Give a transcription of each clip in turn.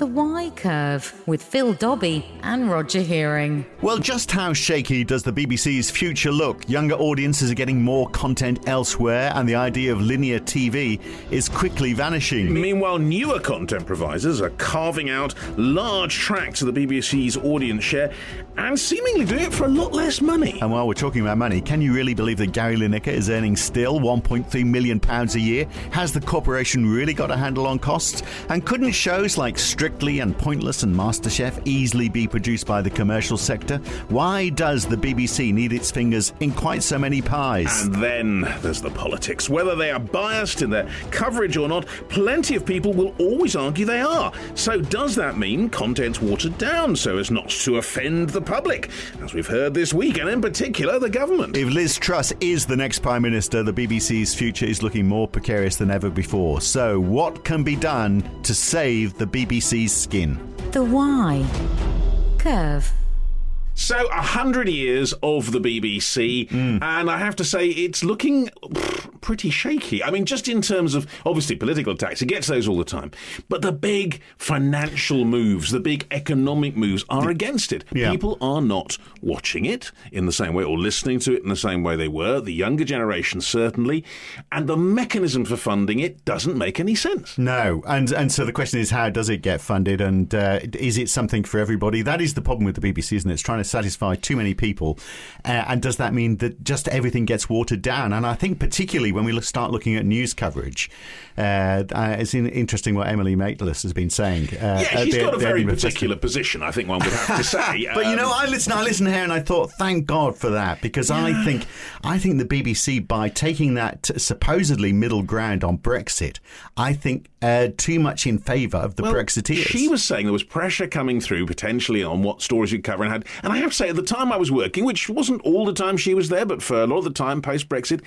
The Why Curve with Phil Dobbie and Roger Hearing. Well, just how shaky does the BBC's future look? Younger audiences are getting more content elsewhere, and the idea of linear TV is quickly vanishing. Meanwhile, newer content providers are carving out large tracts of the BBC's audience share and seemingly doing it for a lot less money. And while we're talking about money, can you really believe that Gary Lineker is earning still 1.3 million pounds a year? Has the corporation really got a handle on costs? And couldn't shows like Strictly and Pointless and MasterChef easily be produced by the commercial sector? Why does the BBC need its fingers in quite so many pies? And then there's the politics. Whether they are biased in their coverage or not, plenty of people will always argue they are. So, does that mean content's watered down so as not to offend the public? As we've heard this week, and in particular, the government. If Liz Truss is the next Prime Minister, the BBC's future is looking more precarious than ever before. So, what can be done to save the BBC's skin? The Why Curve. So, a hundred years of the BBC, and I have to say, it's looking pff, pretty shaky. I mean, just in terms of obviously political attacks, it gets those all the time. But the big financial moves, the big economic moves are against it. Yeah. People are not watching it in the same way or listening to it in the same way they were. The younger generation, certainly. And the mechanism for funding it doesn't make any sense. No, and and so the question is, how does it get funded, and uh, is it something for everybody? That is the problem with the BBC, isn't it? It's trying to satisfy too many people, uh, and does that mean that just everything gets watered down? And I think particularly when we look, start looking at news coverage, uh, uh, it's in, interesting what Emily Maitlis has been saying. Uh, Yeah, she's the- got a very particular position, I think one would have to say. But you Um, know, I listen. I listened here, and I thought, thank God for that, because I think, I think the BBC, by taking that supposedly middle ground on Brexit, I think uh, too much in favour of the Well, Brexiteers. She was saying there was pressure coming through potentially on what stories you'd cover and had. And I have to say, at the time I was working, which wasn't all the time she was there, but for a lot of the time post Brexit,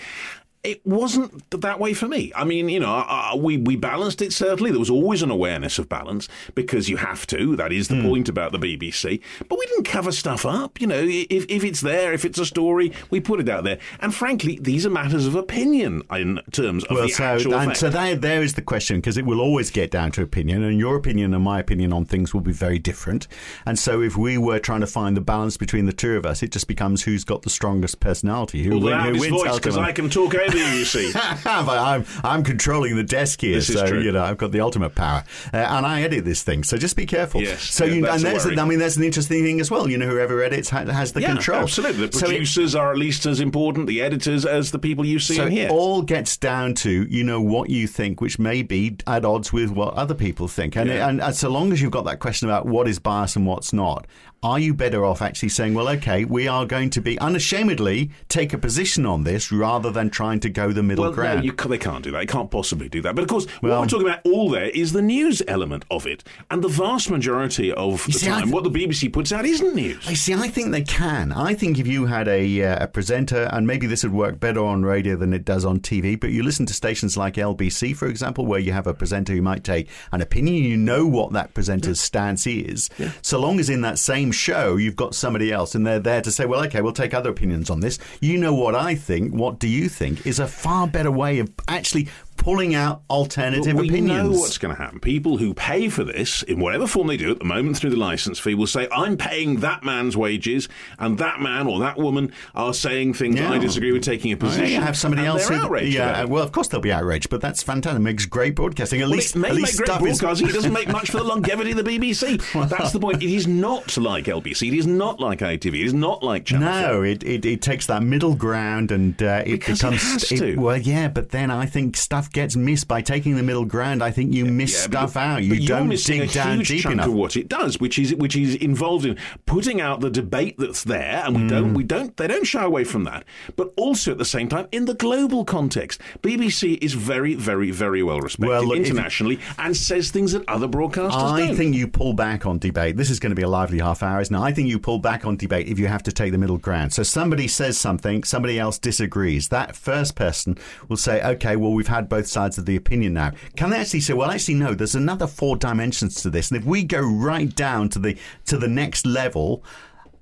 it wasn't that way for me. I mean, you know, uh, we we balanced it certainly. There was always an awareness of balance because you have to. That is the Hmm. point about the BBC. But we didn't cover stuff up. You know, if if it's there, if it's a story, we put it out there. And frankly, these are matters of opinion in terms of well, the so actual and fact. so there, there is the question because it will always get down to opinion, and your opinion and my opinion on things will be very different. And so, if we were trying to find the balance between the two of us, it just becomes who's got the strongest personality, who, Well, win, who wins because. I can talk over you. You see. but I'm I'm controlling the desk here, This is so you know I've got the ultimate power, uh, and I edit this thing. So just be careful. Yes, so yeah, you, and a there's worry. I mean there's an interesting thing as well. You know, whoever edits ha- has the yeah, control. Absolutely. The So it- producers are at least as important, the editors, as the people you see So hear. it all gets down to you know what you think, which may be at odds with what other people think, and, Yeah. and and so long as you've got that question about what is bias and what's not, are you better off actually saying, well, okay, we are going to be unashamedly take a position on this rather than trying to go the middle well, no, ground? you, they can't do that. They can't possibly do that. But of course, what Well- we're talking about all there is the news element of it. And the vast majority of the see, time, th- what the BBC puts out isn't news. I see. I think they can. I think if you had a, uh, a presenter, and maybe this would work better on radio than it does on TV, but you listen to stations like LBC, for example, where you have a presenter who might take an opinion, you know what that presenter's stance is. So long as in that same show you've got somebody else and they're there to say, well, okay, we'll take other opinions on this. You know what I think. What do you think? Is a far better way of actually pulling out alternative we opinions. know what's going to happen. People who pay for this, in whatever form they do at the moment through the license fee, will say, I'm paying that man's wages, and that man or that woman are saying things Yeah. I disagree with, taking a yeah, position. you have somebody else who, outraged. yeah, well, of course they'll be outraged, but that's fantastic. It makes great broadcasting. At Well, least, it may at make great is- broadcasting. It doesn't make much for the longevity of the BBC. That's the point. It is not like LBC. It is not like ITV. It is not like Channel 4. No, it, it, it takes that middle ground and uh, it Because it becomes. has to. well, yeah, but then I think stuff gets missed by taking the middle ground. I think you miss Yeah, stuff you- out. You but don't dig down deep enough. of what it does, which is which is involved in putting out the debate that's there, and we Mm. don't we don't they don't shy away from that. But also at the same time, in the global context, BBC is very very very well respected Well, look, if- internationally and says things that other broadcasters I don't. think you pull back on debate. This is going to be a lively half hour, isn't it? I think you pull back on debate if you have to take the middle ground. So somebody says something, somebody else disagrees. That first person will say, okay, well, we've had both sides of the opinion now. Can they actually say, well, actually, no, there's another four dimensions to this. And if we go right down to the, to the next level,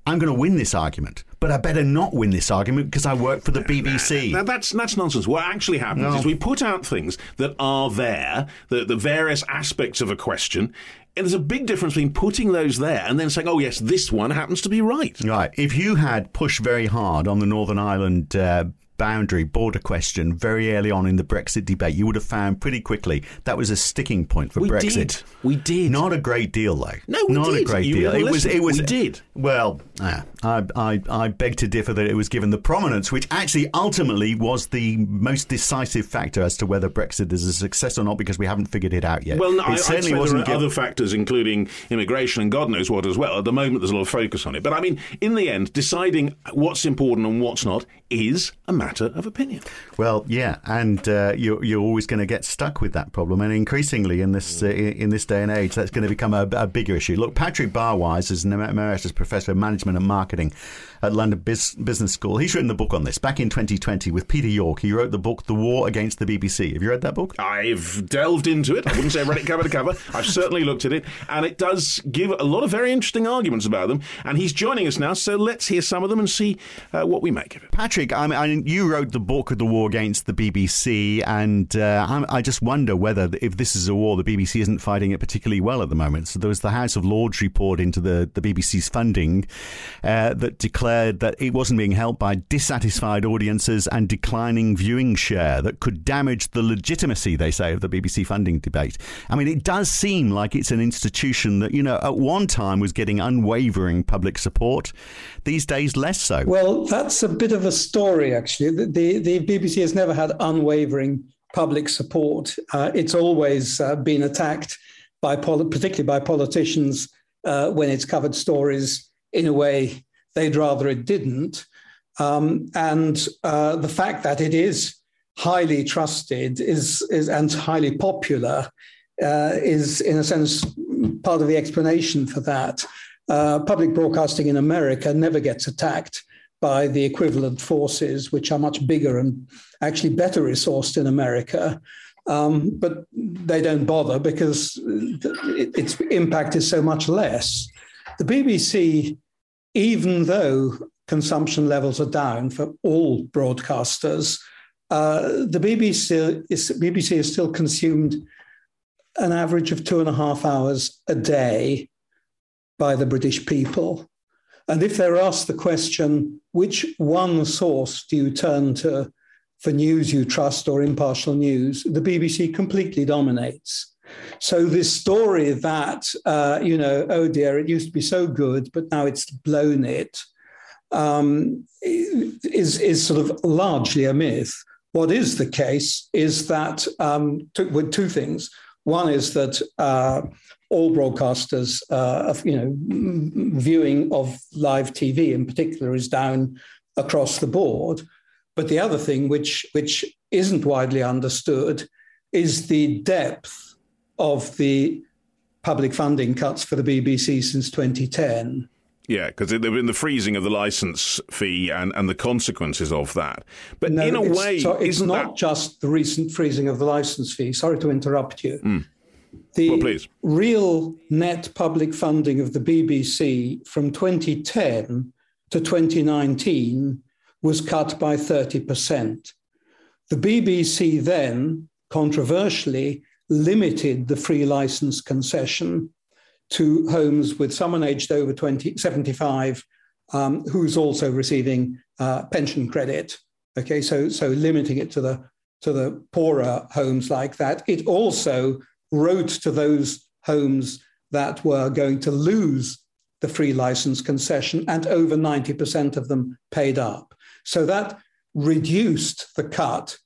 I'm going to win this argument, but I better not win this argument because I work for the BBC. Now that's that's nonsense. What actually happens No. is we put out things that are there, the the various aspects of a question. And there's a big difference between putting those there and then saying, "Oh yes, this one happens to be right." Right. If you had pushed very hard on the Northern Ireland uh, boundary border question very early on in the Brexit debate, you would have found pretty quickly that was a sticking point for We Brexit. did. We did. Not a great deal, though. No, we not a did. great You deal. It was. It was. We did. Well, I, I, I beg to differ that it was given the prominence, which actually ultimately was the most decisive factor as to whether Brexit is a success or not, because we haven't figured it out yet. Well, no, it I, certainly wasn't. are other factors, including immigration and God knows what as well. At the moment, there's a lot of focus on it. But I mean, in the end, deciding what's important and what's not is a matter of opinion. Well, yeah, and uh, you're you're always going to get stuck with that problem, and increasingly in this uh, in in this day and age, that's going to become a, a bigger issue. Look, Patrick Barwise is an emeritus professor of management and marketing at London Bus- Business School. He's written a book on this back in 2020 with Peter York. He wrote the book "The War Against the BBC." Have you read that book? I've delved into it. I wouldn't say I've read it cover to cover. I've certainly looked at it, and it does give a lot of very interesting arguments about them. And he's joining us now, so let's hear some of them and see uh, what we make of it. Patrick, I mean, you wrote the book of "The War Against the BBC," and uh, I'm- I just wonder whether, if this is a war, the BBC isn't fighting it particularly well at the moment. So there was the House of Lords report into the, the BBC's funding uh, that declared that it wasn't being helped by dissatisfied audiences and declining viewing share that could damage the legitimacy, they say, of the BBC funding debate. I mean, it does seem like it's an institution that, you know, at one time was getting unwavering public support. These days, less so. Well, that's a bit of a story, actually. The, the, the BBC has never had unwavering public support. Uh, it's always uh, been attacked by, particularly by politicians, uh, when it's covered stories in a way they'd rather it didn't. Um, and uh, the fact that it is highly trusted is, is and highly popular uh, is, in a sense, part of the explanation for that. Uh, public broadcasting in America never gets attacked by the equivalent forces, which are much bigger and actually better resourced in America. Um, but they don't bother because it, its impact is so much less. The BBC, even though consumption levels are down for all broadcasters, uh, the BBC is, BBC is still consumed an average of two and a half hours a day by the British people. And if they're asked the question, which one source do you turn to for news you trust or impartial news, the BBC completely dominates. So this story that, uh, you know, oh dear, it used to be so good, but now it's blown it, um, is, is sort of largely a myth. What is the case is that, um, two, with two things. One is that uh, all broadcasters, uh, you know, viewing of live TV in particular is down across the board. But the other thing, which which isn't widely understood, is the depth of the public funding cuts for the BBC since 2010. Yeah, because there have been the freezing of the license fee and, and the consequences of that. But No, in a it's- way, so it's not that just the recent freezing of the license fee. Sorry to interrupt you. Hmm. The Well, please. real net public funding of the BBC from 2010 to 2019 was cut by 30%. The BBC then, controversially, limited the free license concession to homes with someone aged over 20, 75 um, who's also receiving uh, pension credit. Okay, so so limiting it to the to the poorer homes like that. It also wrote to those homes that were going to lose the free license concession, and over 90% of them paid up. So that reduced the cut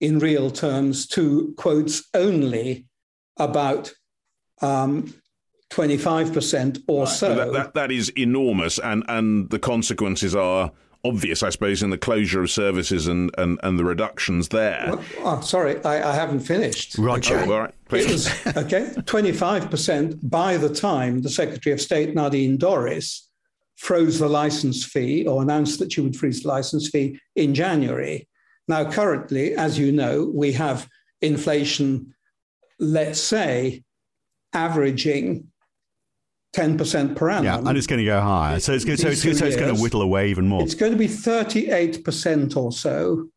in real terms to quotes only about um, 25% or so. that, that, that is enormous, and, and the consequences are obvious, I suppose, in the closure of services and, and, and the reductions there. Oh, sorry, I, I haven't finished. Roger. Oh, all right, please. was, okay, 25% by the time the Secretary of State, Nadine Dorries, froze the license fee or announced that she would freeze the license fee in January. Now, currently, as you know, we have inflation, let's say, averaging 10% per annum. Yeah, and it's going to go higher. So it's, so it's, so it's going to whittle away even more. It's going to be 38% or so.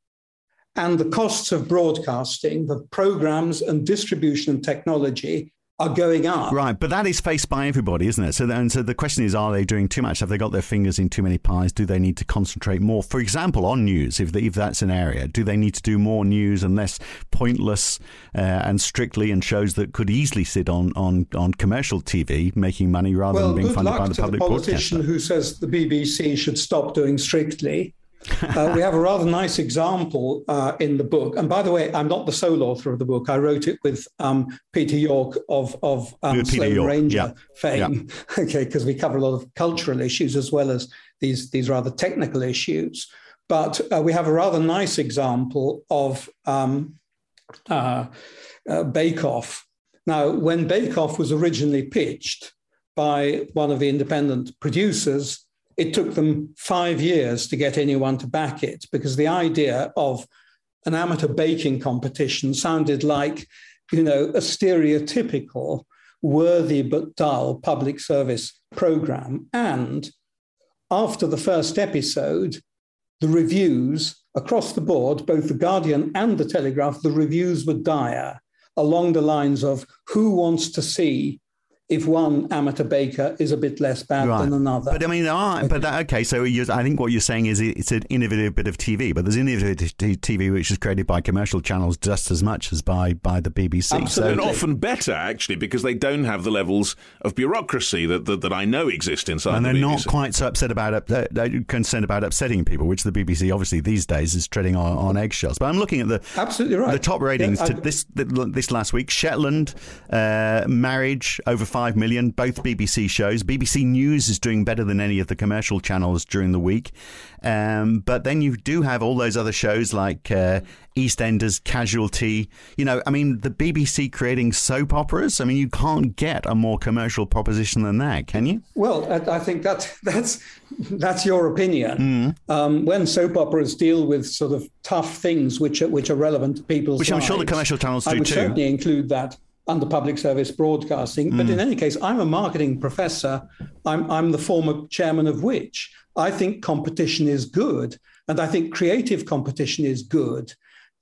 And the costs of broadcasting, the programs and distribution and technology are going up. Right, but that is faced by everybody, isn't it? So, and so the question is, are they doing too much? Have they got their fingers in too many pies? Do they need to concentrate more? For example, on news, if, if that's an area, do they need to do more news and less pointless uh, and strictly and shows that could easily sit on, on, on commercial TV making money rather well, than being funded by the to public the politician broadcaster? who says the BBC should stop doing strictly. Uh, we have a rather nice example uh, in the book. And by the way, I'm not the sole author of the book. I wrote it with um, Peter York of, of um, York, Ranger yeah. fame. Okay, because we cover a lot of cultural issues as well as these, these rather technical issues. But uh, we have a rather nice example of um, uh, uh, Bake Off. Now, when Bake Off was originally pitched by one of the independent producers, it took them five years to get anyone to back it because the idea of an amateur baking competition sounded like, you know, a stereotypical, worthy but dull public service program. And after the first episode, the reviews across the board, both the Guardian and the Telegraph, the reviews were dire along the lines of who wants to see if one amateur baker is a bit less bad Right. than another. But I mean, there are, but that, okay. So you're, I think what you're saying is it's an innovative bit of TV, but there's innovative TV which is created by commercial channels just as much as by by the BBC. Absolutely. and often better actually because they don't have the levels of bureaucracy that that, that I know exist inside. and the they're not BBC. quite so upset about up, uh, uh, concerned about upsetting people, which the BBC obviously these days is treading on, on eggshells. But I'm looking at the Absolutely right. the top ratings Yeah, to this this last week. Shetland, uh, Marriage over five million, both BBC shows. BBC News is doing better than any of the commercial channels during the week. Um, but then you do have all those other shows like uh, EastEnders, Casualty. You know, I mean, the BBC creating soap operas. I mean, you can't get a more commercial proposition than that, can you? Well, I, think that that's that's your opinion. Mm. Um, when soap operas deal with sort of tough things which are, which are relevant to people's Which I'm sure the commercial channels do I would too. certainly include that under public service broadcasting. Mm. But in any case, I'm a marketing professor. I'm I'm the former chairman of which I think competition is good, and I think creative competition is good.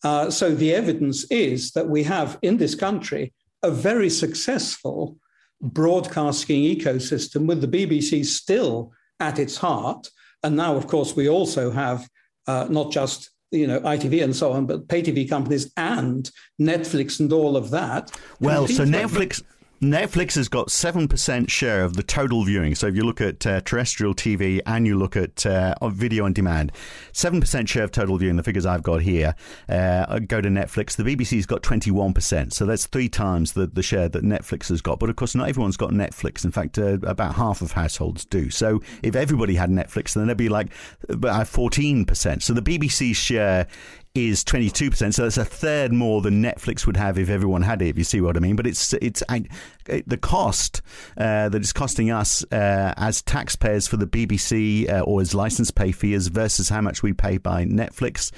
Uh, so the evidence is that we have in this country a very successful broadcasting ecosystem with the BBC still at its heart. And now, of course, we also have uh, not just you know ITV and so on, but pay TV companies and Netflix and all of that. Well, so. Netflix. Netflix has got 7% share of the total viewing. So if you look at uh, terrestrial TV and you look at uh, video on demand, 7% share of total viewing, the figures I've got here, uh, go to Netflix. The BBC's got 21%. So that's three times the, the share that Netflix has got. But of course, not everyone's got Netflix. In fact, uh, about half of households do. So if everybody had Netflix, then there'd be like about 14%. So the BBC's share is 22%. So that's a third more than Netflix would have if everyone had it, if you see what I mean. But it's it's I- the cost uh, that it's costing us uh, as taxpayers for the BBC uh, or as license pay fees versus how much we pay by Netflix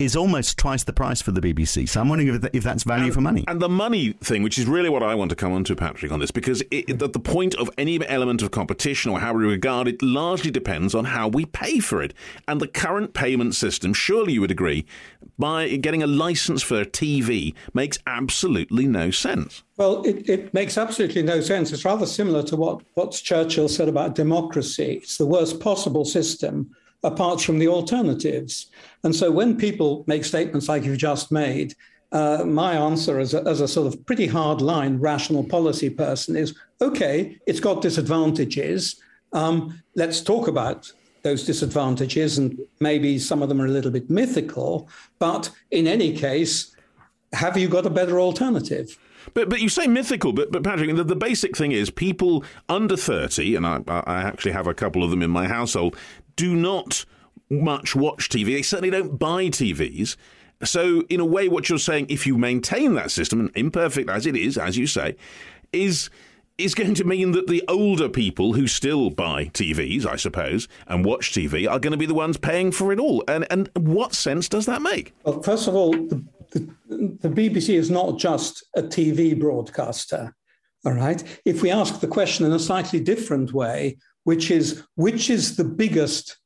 is almost twice the price for the BBC. So I'm wondering if, if that's value for money. And the money thing, which is really what I want to come on to, Patrick, on this, because it, the, the point of any element of competition or how we regard it largely depends on how we pay for it. And the current payment system, surely you would agree, by getting a license for a TV makes absolutely no sense. Well, it, it makes absolutely no sense. It's rather similar to what, what Churchill said about democracy. It's the worst possible system apart from the alternatives. And so when people make statements like you've just made, uh, my answer as a, as a sort of pretty hard line rational policy person is okay, it's got disadvantages. Um, let's talk about those disadvantages, and maybe some of them are a little bit mythical. But in any case, have you got a better alternative? But but you say mythical, but but Patrick, the, the basic thing is people under thirty, and I I actually have a couple of them in my household, do not much watch TV. They certainly don't buy TVs. So in a way, what you're saying, if you maintain that system, and imperfect as it is, as you say, is is going to mean that the older people who still buy TVs, I suppose, and watch TV are going to be the ones paying for it all. And and what sense does that make? Well, first of all, the, the, the BBC is not just a TV broadcaster. All right. If we ask the question in a slightly different way, which is which is the biggest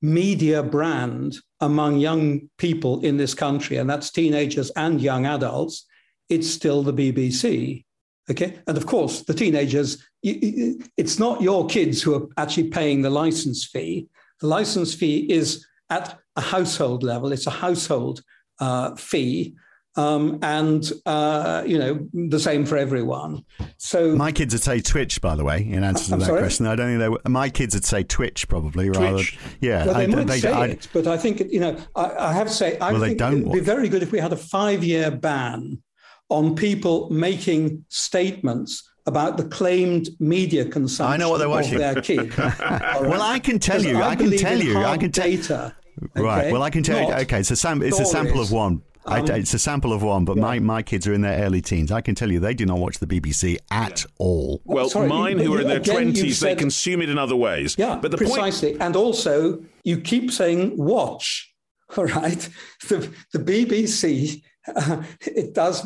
media brand among young people in this country, and that's teenagers and young adults, it's still the BBC. Okay. And of course, the teenagers, it's not your kids who are actually paying the license fee. The license fee is at a household level, it's a household uh, fee. Um, and uh, you know the same for everyone. So my kids would say Twitch, by the way, in answer to I'm that sorry? question. I don't think they. Were, my kids would say Twitch probably rather. Twitch. Yeah, Well, they I- might they- say I- it, but I think you know. I, I have to say, I Well, think it'd be very good if we had a five-year ban on people making statements about the claimed media consumption I know what they're watching. of their kid. All right? Well, I can tell you, I can tell you, I can tell- data. Right. Well, I can tell you. Okay, so sam- it's a sample of stories. One. I, Um, it's a sample of one, but my, my kids are in their early teens. I can tell you they do not watch the BBC at all. Well, Sorry, mine you- who are in their again, you've 20s, they consume it in other ways. Yeah, but the precisely. And also, you keep saying watch. All right, the the BBC uh, it does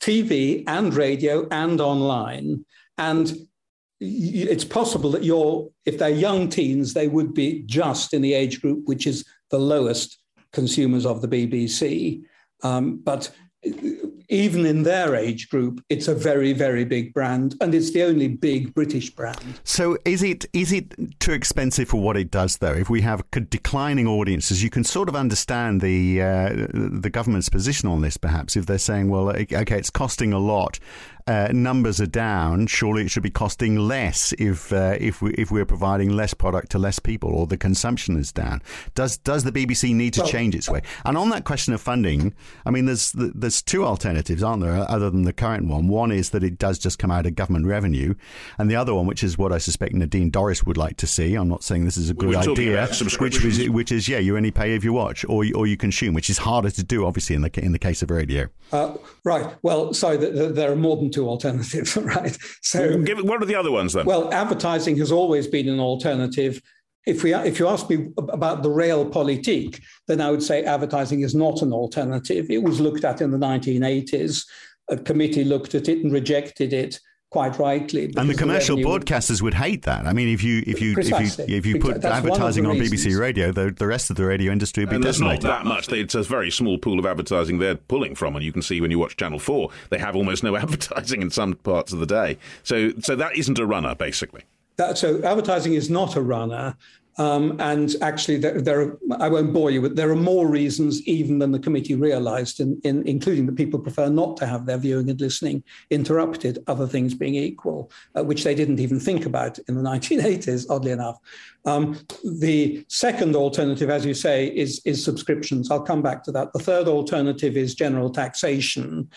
TV and radio and online, and it's possible that you're if they're young teens, they would be just in the age group which is the lowest consumers of the BBC. Um, but even in their age group, it's a very, very big brand, and it's the only big British brand. So is it is it too expensive for what it does though? If we have declining audiences, you can sort of understand the uh, the government's position on this. Perhaps if they're saying, well, okay, it's costing a lot. Uh, numbers are down. Surely it should be costing less if uh, if we if we're providing less product to less people, or the consumption is down. Does does the BBC need to change its way? And on that question of funding, I mean, there's there's two alternatives, aren't there? Other than the current one, one is that it does just come out of government revenue, and the other one, which is what I suspect Nadine Dorries would like to see. I'm not saying this is a good idea, which is which is yeah, you only pay if you watch or you- or you consume, which is harder to do, obviously, in the in the case of radio. Uh, right. Well, sorry, th- th- there are more than two alternatives, right? So, mm, Give, what are the other ones then? well, advertising has always been an alternative. If we, if you ask me about the realpolitik, then I would say advertising is not an alternative. It was looked at in the 1980s. A committee looked at it and rejected it quite rightly. And the because commercial revenue- broadcasters would hate that. I mean, if you if you Precisely. if you if you put That's one of the advertising on BBC. Radio, the the rest of the radio industry would be and there's not decimated. that much. It's a very small pool of advertising they're pulling from, and you can see when you watch Channel Four, they have almost no advertising in some parts of the day. So, so that isn't a runner, basically. That, so advertising is not a runner. Um, and actually, there, there are, I won't bore you, but there are more reasons even than the committee realised, in, in, including that people prefer not to have their viewing and listening interrupted, other things being equal, uh, which they didn't even think about in the 1980s, oddly enough. Um, the second alternative, as you say, is, is subscriptions. I'll come back to that. The third alternative is general taxation.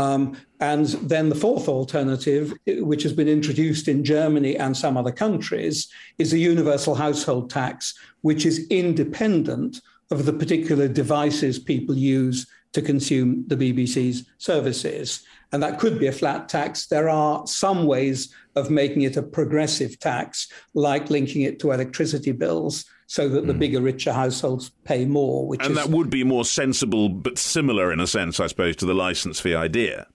Um, and then the fourth alternative, which has been introduced in Germany and some other countries, is a universal household tax, which is independent of the particular devices people use to consume the BBC's services. And that could be a flat tax. There are some ways of making it a progressive tax, like linking it to electricity bills so that the bigger, richer households pay more, which And is that would be more sensible, but similar in a sense, I suppose, to the license fee idea.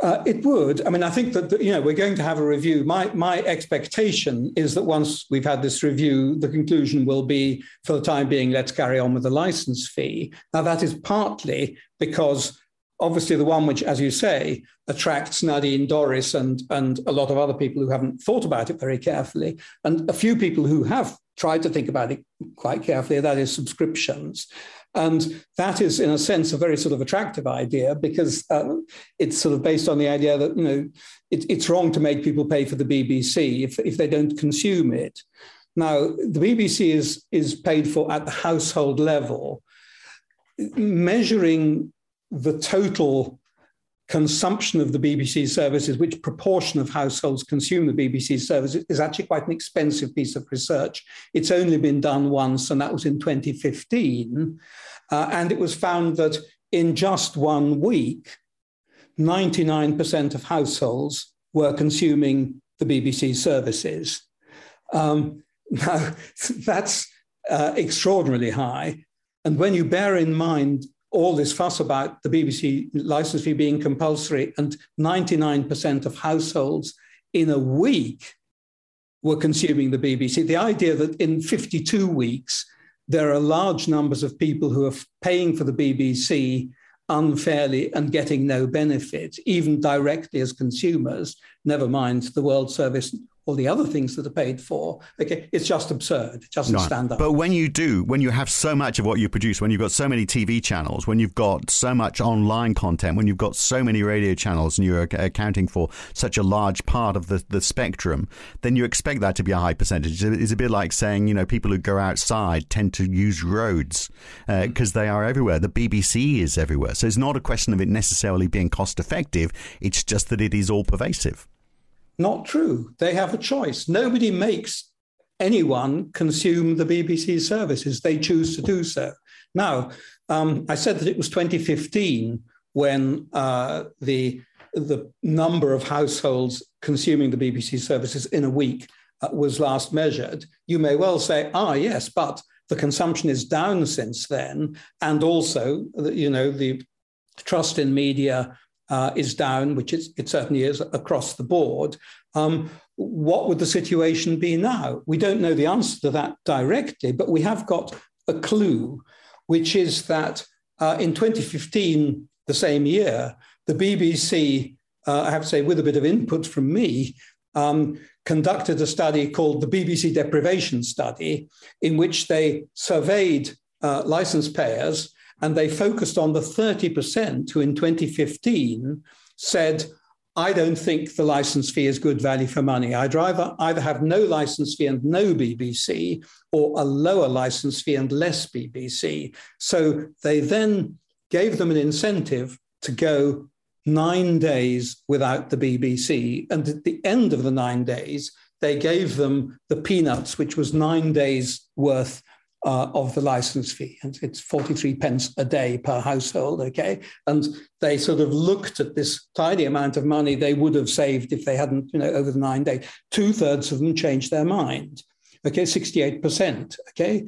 Uh, it would. I mean, I think that you know we're going to have a review. My my expectation is that once we've had this review, the conclusion will be, for the time being, let's carry on with the license fee. Now that is partly because obviously the one which, as you say, attracts Nadine Dorries and and a lot of other people who haven't thought about it very carefully, and a few people who have tried to think about it quite carefully. That is subscriptions. And that is, in a sense, a very sort of attractive idea because uh, it's sort of based on the idea that, you know, it, it's wrong to make people pay for the BBC if, if they don't consume it. Now, the BBC is, is paid for at the household level. Measuring the total consumption of the BBC services, which proportion of households consume the BBC services, is actually quite an expensive piece of research. It's only been done once, and that was in 2015. Uh, and it was found that in just one week, 99% of households were consuming the BBC services. Um, now, that's uh, extraordinarily high. And when you bear in mind all this fuss about the BBC license fee being compulsory, and 99% of households in a week were consuming the BBC. The idea that in 52 weeks, there are large numbers of people who are paying for the BBC unfairly and getting no benefit, even directly as consumers, never mind the World Service all the other things that are paid for. Okay, it's just absurd. It doesn't stand up. But when you do, when you have so much of what you produce, when you've got so many TV channels, when you've got so much online content, when you've got so many radio channels, and you're accounting for such a large part of the, the spectrum, then you expect that to be a high percentage. It's a bit like saying, you know, people who go outside tend to use roads because uh, they are everywhere. The BBC is everywhere. So it's not a question of it necessarily being cost effective. It's just that it is all pervasive. Not true. They have a choice. Nobody makes anyone consume the BBC services. They choose to do so. Now, um, I said that it was 2015 when uh, the the number of households consuming the BBC services in a week uh, was last measured. You may well say, ah, yes, but the consumption is down since then, and also, you know, the trust in media uh, is down, which it certainly is across the board. Um, what would the situation be now? We don't know the answer to that directly, but we have got a clue, which is that uh, in 2015, the same year, the BBC, uh, I have to say, with a bit of input from me, um, conducted a study called the BBC Deprivation Study, in which they surveyed uh, license payers and they focused on the 30% who in 2015 said, I don't think the license fee is good value for money. I'd rather either have no license fee and no BBC or a lower license fee and less BBC. So they then gave them an incentive to go nine days without the BBC. And at the end of the nine days, they gave them the peanuts, which was nine days worth uh, of the license fee. And it's 43 pence a day per household, okay? And they sort of looked at this tiny amount of money they would have saved if they hadn't, you know, over the nine days. Two thirds of them changed their mind, okay? 68%, okay?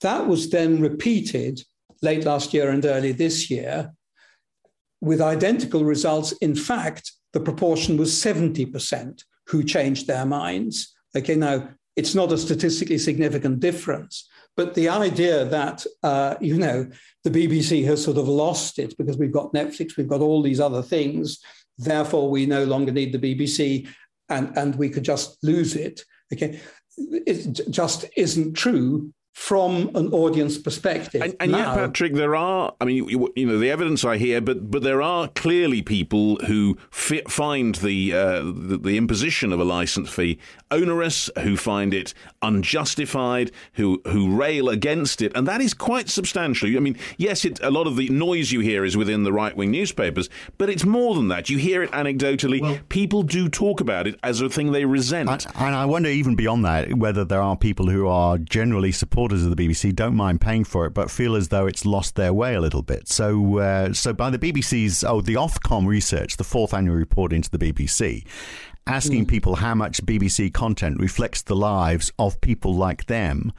That was then repeated late last year and early this year with identical results. In fact, the proportion was 70% who changed their minds. Okay, now it's not a statistically significant difference, but the idea that, uh, you know, the BBC has sort of lost it because we've got Netflix, we've got all these other things, therefore we no longer need the BBC and, and we could just lose it. Okay. It just isn't true from an audience perspective. And, and now, yet, Patrick, there are, I mean, you, you, know, the evidence I hear, but but there are clearly people who fi- find the, uh, the, the imposition of a license fee onerous, who find it unjustified, who who rail against it, and that is quite substantial. I mean, yes, it, a lot of the noise you hear is within the right wing newspapers, but it's more than that. You hear it anecdotally. Well, people do talk about it as a thing they resent. and I wonder, even beyond that, whether there are people who are generally supportive supporters of the BBC don't mind paying for it, but feel as though it's lost their way a little bit. So, uh, so by the BBC's oh, the Ofcom research, the fourth annual report into the BBC, asking mm. people how much BBC content reflects the lives of people like them,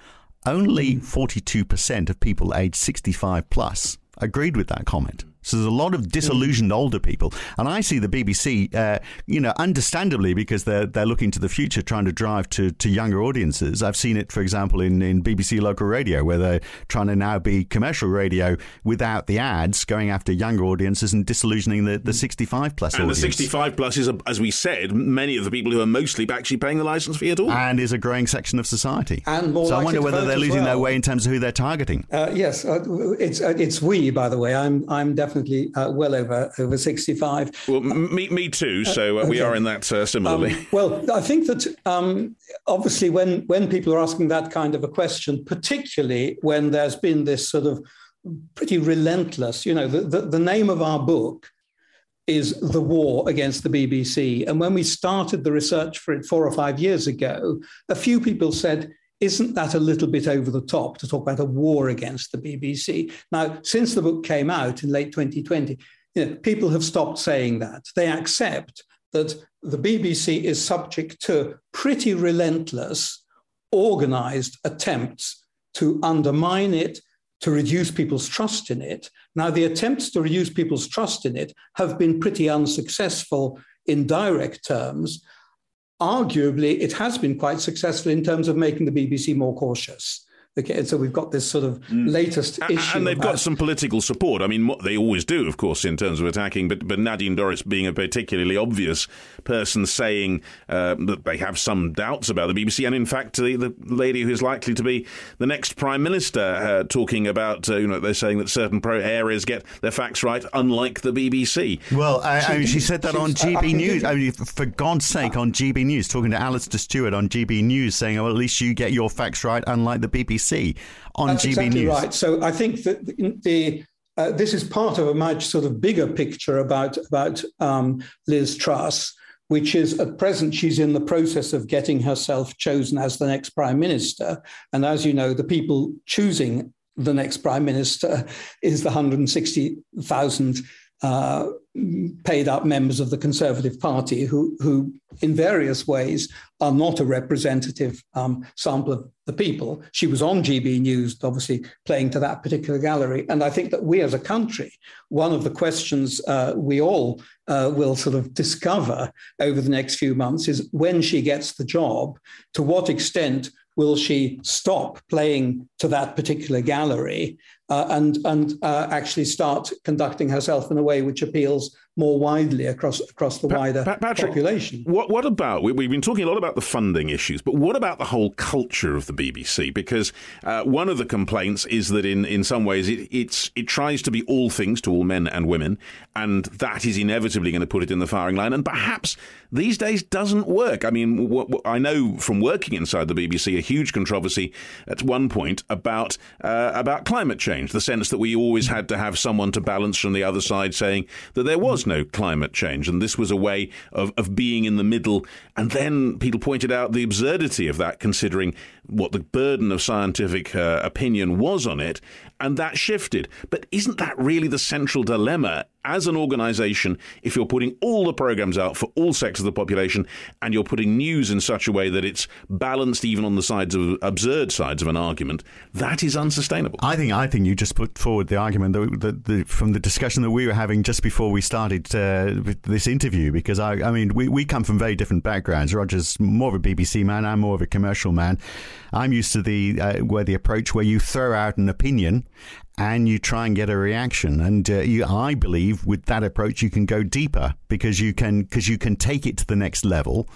only forty two percent of people aged sixty five plus agreed with that comment. So there's a lot of disillusioned mm. older people, and I see the BBC, uh, you know, understandably because they're they're looking to the future, trying to drive to, to younger audiences. I've seen it, for example, in, in BBC local radio, where they're trying to now be commercial radio without the ads, going after younger audiences and disillusioning the, the 65 plus. plus and audience. the 65 plus is, as we said, many of the people who are mostly actually paying the license fee at all, and is a growing section of society. And more so I wonder whether they're losing well. their way in terms of who they're targeting. Uh, yes, uh, it's uh, it's we, by the way. I'm I'm definitely definitely uh, well over over 65. Well, me, me too. So uh, we are in that uh, similarly. Um, well, I think that um, obviously when when people are asking that kind of a question, particularly when there's been this sort of pretty relentless, you know, the, the, the name of our book is the war against the BBC. And when we started the research for it four or five years ago, a few people said, isn't that a little bit over the top to talk about a war against the BBC? Now, since the book came out in late 2020, you know, people have stopped saying that. They accept that the BBC is subject to pretty relentless, organized attempts to undermine it, to reduce people's trust in it. Now, the attempts to reduce people's trust in it have been pretty unsuccessful in direct terms. Arguably, it has been quite successful in terms of making the BBC more cautious. Okay, so we've got this sort of mm. latest issue. And they've got some political support. I mean, what they always do, of course, in terms of attacking, but, but Nadine Dorries being a particularly obvious person saying uh, that they have some doubts about the BBC. And in fact, the, the lady who's likely to be the next Prime Minister uh, talking about, uh, you know, they're saying that certain pro areas get their facts right, unlike the BBC. Well, I, I mean, she said that on GB News. I mean, for God's sake, on GB News, talking to Alastair Stewart on GB News, saying, oh, well, at least you get your facts right, unlike the BBC. BBC on That's GB exactly News. Right. So I think that the, the uh, this is part of a much sort of bigger picture about about um, Liz Truss, which is at present she's in the process of getting herself chosen as the next prime minister, and as you know, the people choosing the next prime minister is the 160,000 uh, paid up members of the Conservative Party who, who in various ways, are not a representative um, sample of the people. She was on GB News, obviously playing to that particular gallery. And I think that we as a country, one of the questions uh, we all uh, will sort of discover over the next few months is when she gets the job, to what extent will she stop playing to that particular gallery uh, and, and uh, actually start conducting herself in a way which appeals more widely across across the wider pa- Patrick, population. What, what about we, have been talking a lot about the funding issues, but what about the whole culture of the BBC? Because uh, one of the complaints is that in, in some ways it it's it tries to be all things to all men and women, and that is inevitably going to put it in the firing line, and perhaps these days doesn't work. I mean, what, what, I know from working inside the BBC a huge controversy at one point about uh, about climate change, the sense that we always had to have someone to balance from the other side saying that there was no climate change. And this was a way of, of being in the middle. And then people pointed out the absurdity of that, considering what the burden of scientific uh, opinion was on it. And that shifted. But isn't that really the central dilemma as an organization if you're putting all the programs out for all sectors of the population and you're putting news in such a way that it's balanced even on the sides of absurd sides of an argument? That is unsustainable. I think I think you just put forward the argument that, that, that from the discussion that we were having just before we started uh, this interview because I, I mean we, we come from very different backgrounds. Roger's more of a BBC man. I'm more of a commercial man. I'm used to the uh, where the approach where you throw out an opinion and you try and get a reaction. And uh, you, I believe with that approach, you can go deeper because you can because you can take it to the next level.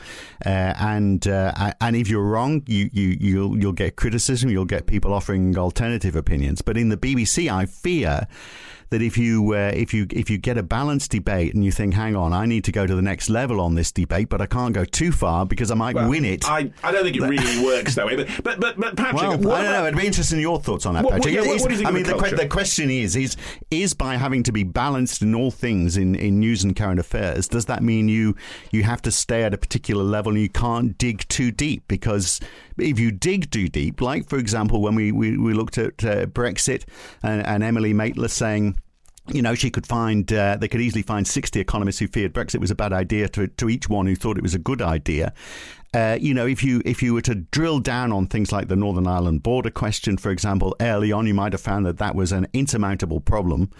Uh, and uh, and if you're wrong, you you you'll you'll get criticism. You'll get people offering alternative opinions. But in the BBC, I fear that if you uh, if you if you get a balanced debate and you think, hang on, I need to go to the next level on this debate, but I can't go too far because I might well, win it. I, I don't think it really works that way. But but but, but Patrick, well, I don't about, know. It'd be interesting in your thoughts on that, what, Patrick. What, yeah, what, what do you think I mean, the, the, the, question is is is by having to be balanced in all things in, in news and current affairs, does that mean you you have to stay at a particular level and you can't dig too deep because if you dig too deep, like for example when we we, we looked at uh, Brexit and, and Emily Maitlis saying you know, she could find, uh, they could easily find 60 economists who feared Brexit was a bad idea to, to each one who thought it was a good idea. Uh, you know, if you if you were to drill down on things like the Northern Ireland border question, for example, early on, you might have found that that was an insurmountable problem.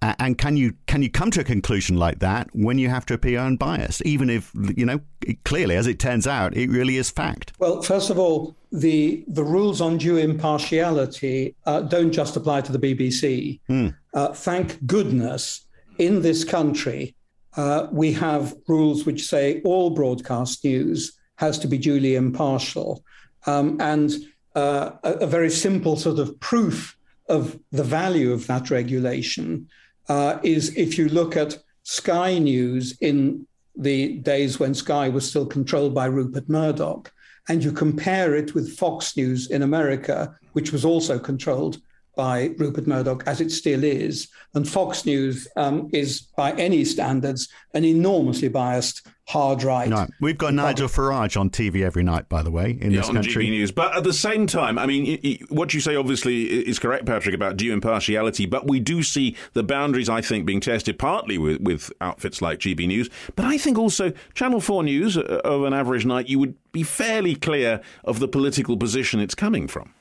Uh, and can you can you come to a conclusion like that when you have to appear unbiased, even if you know clearly, as it turns out, it really is fact? Well, first of all, the the rules on due impartiality uh, don't just apply to the BBC. Mm. Uh, thank goodness, in this country, uh, we have rules which say all broadcast news has to be duly impartial, um, and uh, a, a very simple sort of proof of the value of that regulation uh, is if you look at Sky News in the days when Sky was still controlled by Rupert Murdoch, and you compare it with Fox News in America, which was also controlled by Rupert Murdoch, as it still is. And Fox News um, is, by any standards, an enormously biased hard right. No, we've got Nigel Farage on TV every night, by the way, in yeah, this on country. GB News. But at the same time, I mean, what you say obviously is correct, Patrick, about due impartiality. But we do see the boundaries, I think, being tested partly with, with outfits like GB News. But I think also Channel 4 News, uh, of an average night, you would be fairly clear of the political position it's coming from.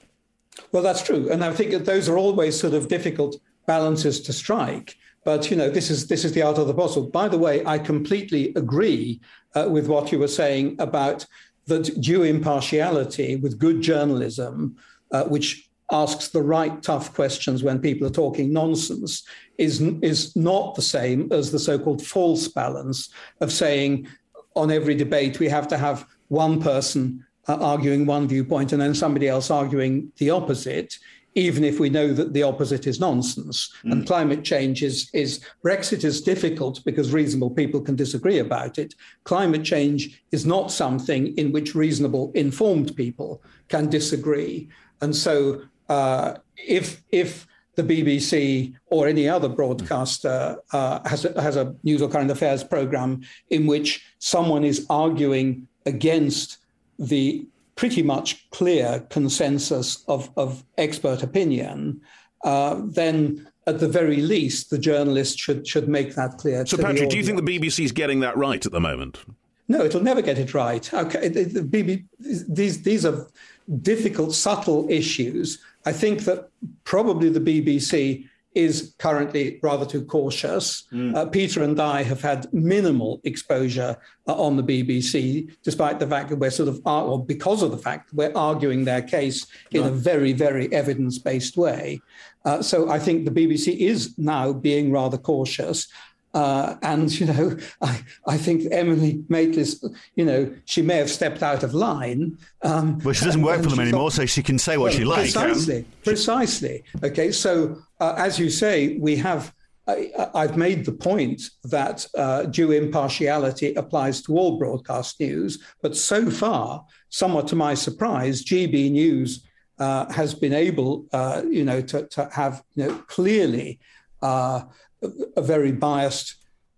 Well, that's true, and I think that those are always sort of difficult balances to strike. But you know, this is this is the art of the possible. By the way, I completely agree uh, with what you were saying about that due impartiality with good journalism, uh, which asks the right tough questions when people are talking nonsense, is is not the same as the so-called false balance of saying on every debate we have to have one person uh, arguing one viewpoint and then somebody else arguing the opposite even if we know that the opposite is nonsense. Mm. And climate change is, is Brexit is difficult because reasonable people can disagree about it. Climate change is not something in which reasonable, informed people can disagree. And so uh, if if the BBC or any other broadcaster uh, has, a, has a news or current affairs program in which someone is arguing against the pretty much clear consensus of, of expert opinion, uh, then at the very least, the journalist should should make that clear. So, Patrick, do you think the BBC is getting that right at the moment? No, it'll never get it right. Okay, the, the BBC, these these are difficult, subtle issues. I think that probably the BBC is currently rather too cautious. Mm. Uh, Peter and I have had minimal exposure uh, on the BBC, despite the fact that we're sort of, or because of the fact that we're arguing their case in a very, very evidence based way. Uh, so I think the BBC is now being rather cautious. Uh, and you know, I, I think Emily made this, you know, she may have stepped out of line. Um, well, she doesn't work for them anymore, so she can say what well, she likes. Precisely, precisely. Okay, so uh, as you say, we have. I, have made the point that uh, due impartiality applies to all broadcast news, but so far, somewhat to my surprise, GB News uh, has been able, uh, you know, to, to, have you know clearly uh, a very biased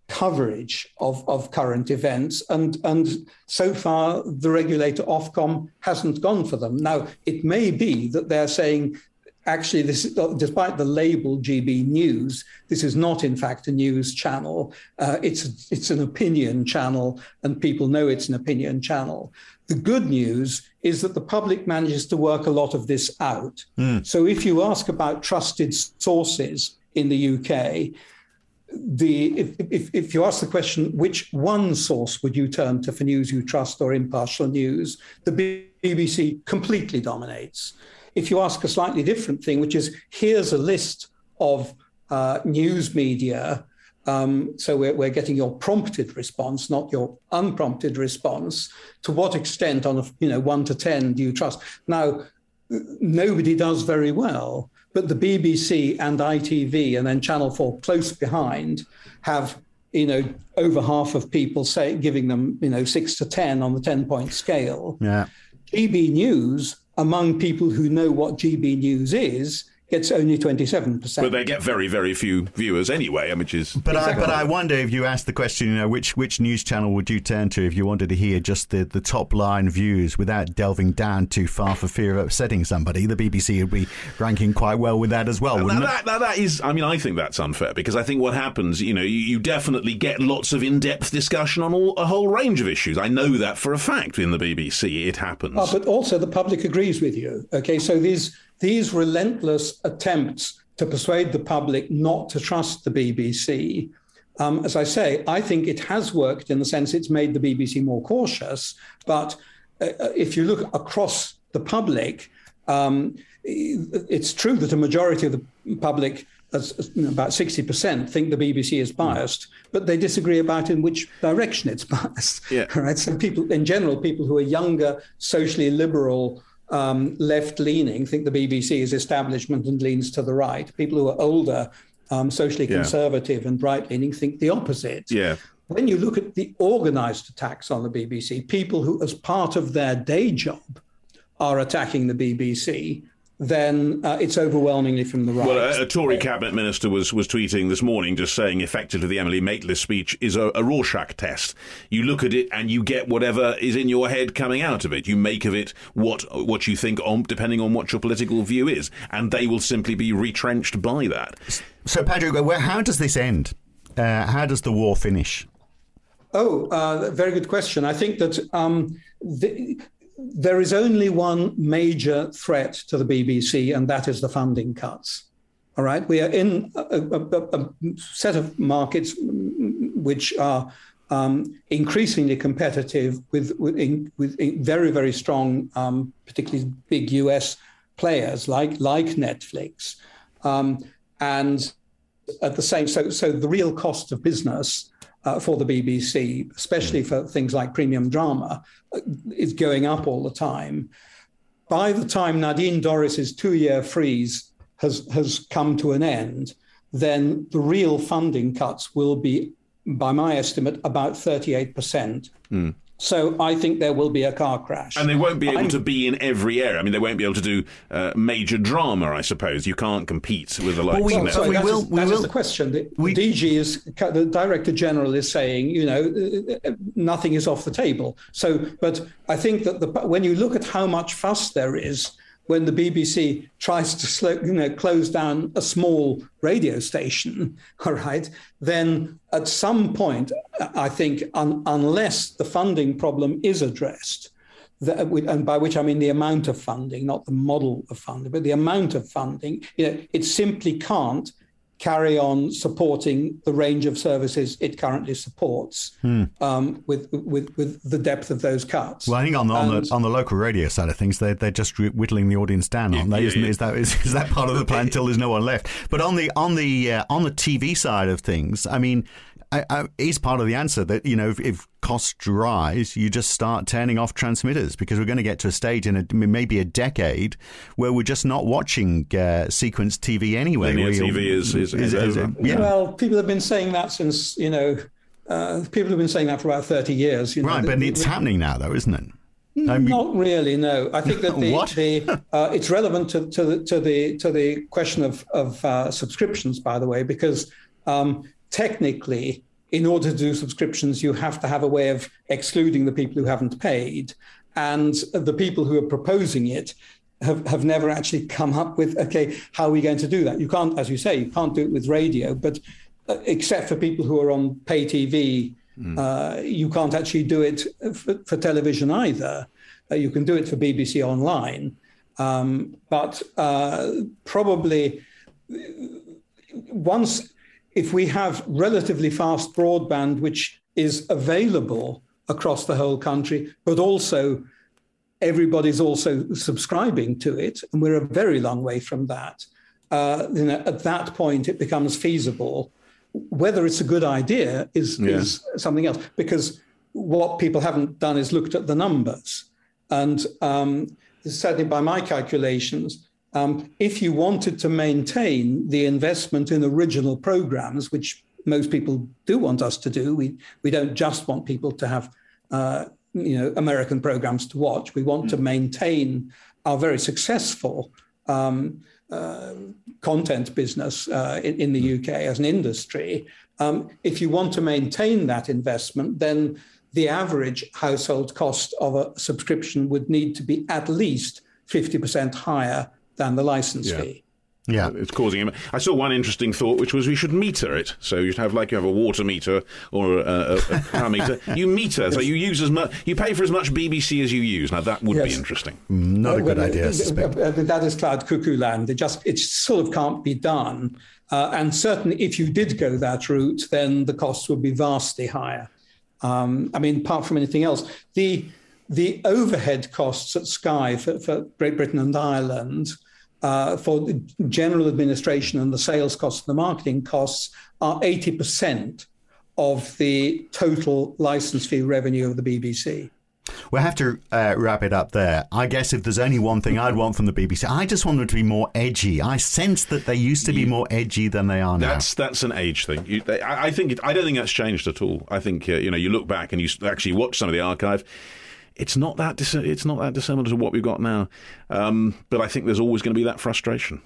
coverage of, of current events. And, and so far, the regulator Ofcom hasn't gone for them. Now, it may be that they're saying, actually, this, despite the label GB News, this is not, in fact, a news channel. Uh, it's, it's an opinion channel, and people know it's an opinion channel. The good news is that the public manages to work a lot of this out. Mm. So if you ask about trusted sources in the UK, the if, if, if, you ask the question, which one source would you turn to for news you trust or impartial news, the BBC completely dominates. If you ask a slightly different thing, which is here's a list of uh, news media, um, so we're, we're, getting your prompted response, not your unprompted response. To what extent, on a you know one to ten, do you trust? Now, nobody does very well. But the BBC and ITV and then Channel 4 close behind have you know over half of people say giving them you know 6 to 10 on the 10 point scale. Yeah. GB News among people who know what GB News is gets only 27%. But they get very, very few viewers anyway, which is. But, exactly. I, but I wonder if you asked the question, you know, which, which news channel would you turn to if you wanted to hear just the, the top line views without delving down too far for fear of upsetting somebody? The BBC would be ranking quite well with that as well, wouldn't now, it? That, that is, I mean, I think that's unfair because I think what happens, you know, you, you definitely get lots of in depth discussion on all, a whole range of issues. I know that for a fact in the BBC. It happens. Oh, but also the public agrees with you. Okay, so these these relentless attempts to persuade the public not to trust the BBC, um, as I say, I think it has worked in the sense it's made the BBC more cautious. But uh, uh, if you look across the public, um, it's true that a majority of the public, about 60%, think the BBC is biased, but they disagree about in which direction it's biased. Yeah. Right. So people, in general, people who are younger, socially liberal, um, left leaning think the BBC is establishment and leans to the right. People who are older, um, socially conservative and right leaning think the opposite. Yeah. When you look at the organized attacks on the BBC, people who, as part of their day job, are attacking the BBC, then uh, it's overwhelmingly from the right. Well, a, a, Tory cabinet minister was, was tweeting this morning just saying effectively the Emily Maitlis speech is a, a, Rorschach test. You look at it and you get whatever is in your head coming out of it. You make of it what what you think on depending on what your political view is, and they will simply be retrenched by that. So, Patrick, how does this end? Uh, how does the war finish? Oh, uh, very good question. I think that um, the, there is only one major threat to the BBC, and that is the funding cuts. All right, we are in a, a, a set of markets which are um, increasingly competitive with with, in, with in very very strong, um, particularly big US players like like Netflix, um, and at the same so so the real cost of business uh, for the BBC, especially for things like premium drama, uh, is going up all the time. By the time Nadine Dorries's two-year freeze has has come to an end, then the real funding cuts will be, by my estimate, about 38 percent. Mm. So I think there will be a car crash. And they won't be able I'm, to be in every area. I mean, they won't be able to do uh, major drama, I suppose. You can't compete with the likes well, we, of so we will, is, we will. the question. The, we, DG is, the Director General is saying, you know, uh, uh, nothing is off the table. So, but I think that the, when you look at how much fuss there is when the BBC tries to slow, you know, close down a small radio station, all right, then at some point, I think, un- unless the funding problem is addressed, that, and by which I mean the amount of funding, not the model of funding, but the amount of funding, you know, it simply can't carry on supporting the range of services it currently supports hmm. um, with, with with the depth of those cuts. Well, I think on the, on the, on the local radio side of things, they're, they're just whittling the audience down, aren't they? Yeah, Isn't, yeah. Is that is, is that part of the plan until there's no one left? But on the on the uh, on the TV side of things, I mean, I, I, is part of the answer that you know if, if, costs rise, you just start turning off transmitters because we're going to get to a stage in a, maybe a decade where we're just not watching uh, sequence TV anyway. Linear TV is, is, is, is yeah. Well, people have been saying that since you know. Uh, people have been saying that for about thirty years. You know, right, but it's happening now, though, isn't it? I mean, Not really. No, I think that the, the uh, it's relevant to, to, the to the to the question of of uh, subscriptions, by the way, because um, technically in order to do subscriptions, you have to have a way of excluding the people who haven't paid. And the people who are proposing it have, have never actually come up with, okay, how are we going to do that? You can't, as you say, you can't do it with radio, but uh, except for people who are on pay TV, mm. uh, you can't actually do it for, for television either. Uh, you can do it for BBC Online. Um, but uh, probably uh, once if we have relatively fast broadband, which is available across the whole country, but also everybody's also subscribing to it, and we're a very long way from that. Uh, you know, at that point, it becomes feasible. Whether it's a good idea is, yeah. is something else, because what people haven't done is looked at the numbers. And um, certainly by my calculations, um, if you wanted to maintain the investment in original programs, which most people do want us to do, we, we don't just want people to have uh, you know American programs to watch. We want mm. to maintain our very successful um, uh, content business uh, in, in, the mm. UK as an industry. Um, if you want to maintain that investment, then the average household cost of a subscription would need to be at least 50% higher than the license yeah. fee. Yeah, it's causing him. I saw one interesting thought, which was we should meter it. So you'd have like you have a water meter or a, a, a power meter. You meter, so you use as much, you pay for as much BBC as you use. Now that would yes. be interesting. Not a good well, idea. Uh, that is cloud cuckoo land. It just it sort of can't be done. Uh, and certainly, if you did go that route, then the costs would be vastly higher. Um, I mean, apart from anything else, the the overhead costs at Sky for, for Great Britain and Ireland uh, for the general administration and the sales costs and the marketing costs are 80% of the total license fee revenue of the BBC. We'll have to uh, wrap it up there. I guess if there's only one thing I'd want from the BBC, I just want them to be more edgy. I sense that they used to be more edgy than they are now. That's that's an age thing. You, they, I, I, think it, I don't think that's changed at all. I think uh, you know you look back and you actually watch some of the archive it's not that dis- it's not that dissimilar to what we've got now. Um, but I think there's always going to be that frustration.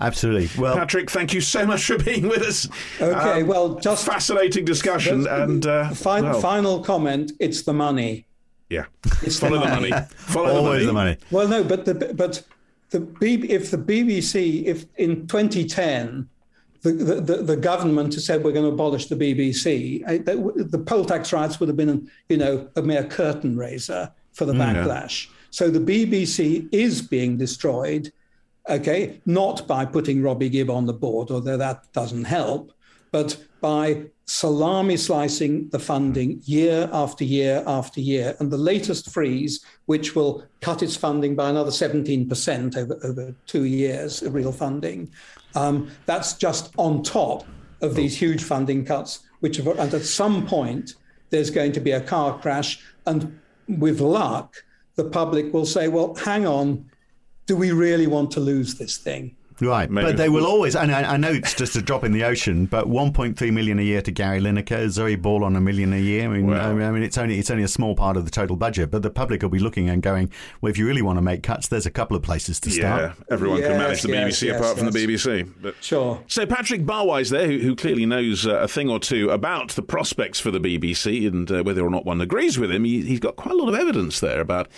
Absolutely. Well, Patrick, thank you so much for being with us. Okay, um, well, just fascinating discussion and uh, fi- well. final comment. It's the money. Yeah, it's follow the money. money. Follow Always the money. the money. Well, no, but the but the B- if the BBC if in 2010 the, the, the government has said we're going to abolish the BBC. The poll tax rights would have been, you know, a mere curtain raiser. for the mm, backlash. Yeah. So the BBC is being destroyed, okay, not by putting Robbie Gibb on the board, although that doesn't help, but by salami slicing the funding year after year after year. And the latest freeze, which will cut its funding by another 17% over, over two years of real funding, um, that's just on top of these huge funding cuts, which and at some point, there's going to be a car crash. And with luck, the public will say, well, hang on, do we really want to lose this thing? Right, Maybe. but they will always, and I, I, know it's just a drop in the ocean, but 1.3 million a year to Gary Lineker, Zoe Ball on a million a year. I mean, well, I mean, it's only it's only a small part of the total budget, but the public will be looking and going, well, if you really want to make cuts, there's a couple of places to start. Yeah, everyone yes, can manage the yes, BBC yes, apart from the BBC. But, sure. So Patrick Barwise there, who, who clearly knows uh, a thing or two about the prospects for the BBC and uh, whether or not one agrees with him, he, he's got quite a lot of evidence there about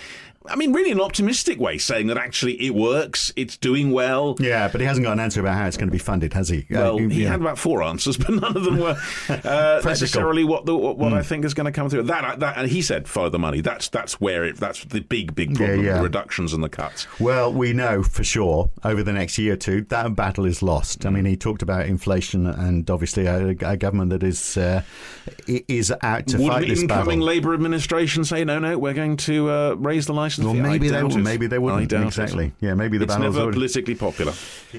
I mean, really an optimistic way, saying that actually it works, it's doing well. Yeah, but he hasn't got an answer about how it's going to be funded, has he? Uh, well, uh, he yeah. had about four answers, but none of them were uh, necessarily what the, what, mm. I think is going to come through. That, that and he said, follow the money. That's that's where it. That's the big big problem. Yeah, yeah. The reductions and the cuts. Well, we know for sure over the next year or two that battle is lost. Mm. I mean, he talked about inflation and obviously a, a government that is uh, is out to Would fight this battle. Would the incoming Labour administration say no, no, we're going to uh, raise the license well. Maybe they will. Maybe they wouldn't. exactly. It. Yeah, maybe the it's never already... politically popular.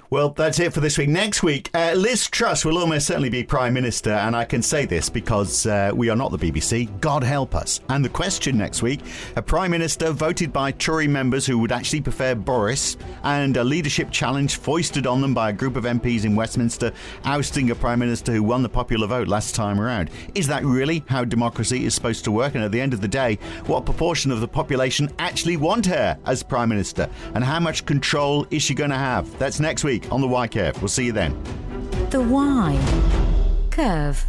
Well, that's it for this week. Next week, uh, Liz Truss will almost certainly be Prime Minister, and I can say this because uh, we are not the BBC. God help us. And the question next week a Prime Minister voted by Tory members who would actually prefer Boris, and a leadership challenge foisted on them by a group of MPs in Westminster, ousting a Prime Minister who won the popular vote last time around. Is that really how democracy is supposed to work? And at the end of the day, what proportion of the population actually want her as Prime Minister? And how much control is she going to have? That's next week on the Why Curve. We'll see you then. The Why Curve.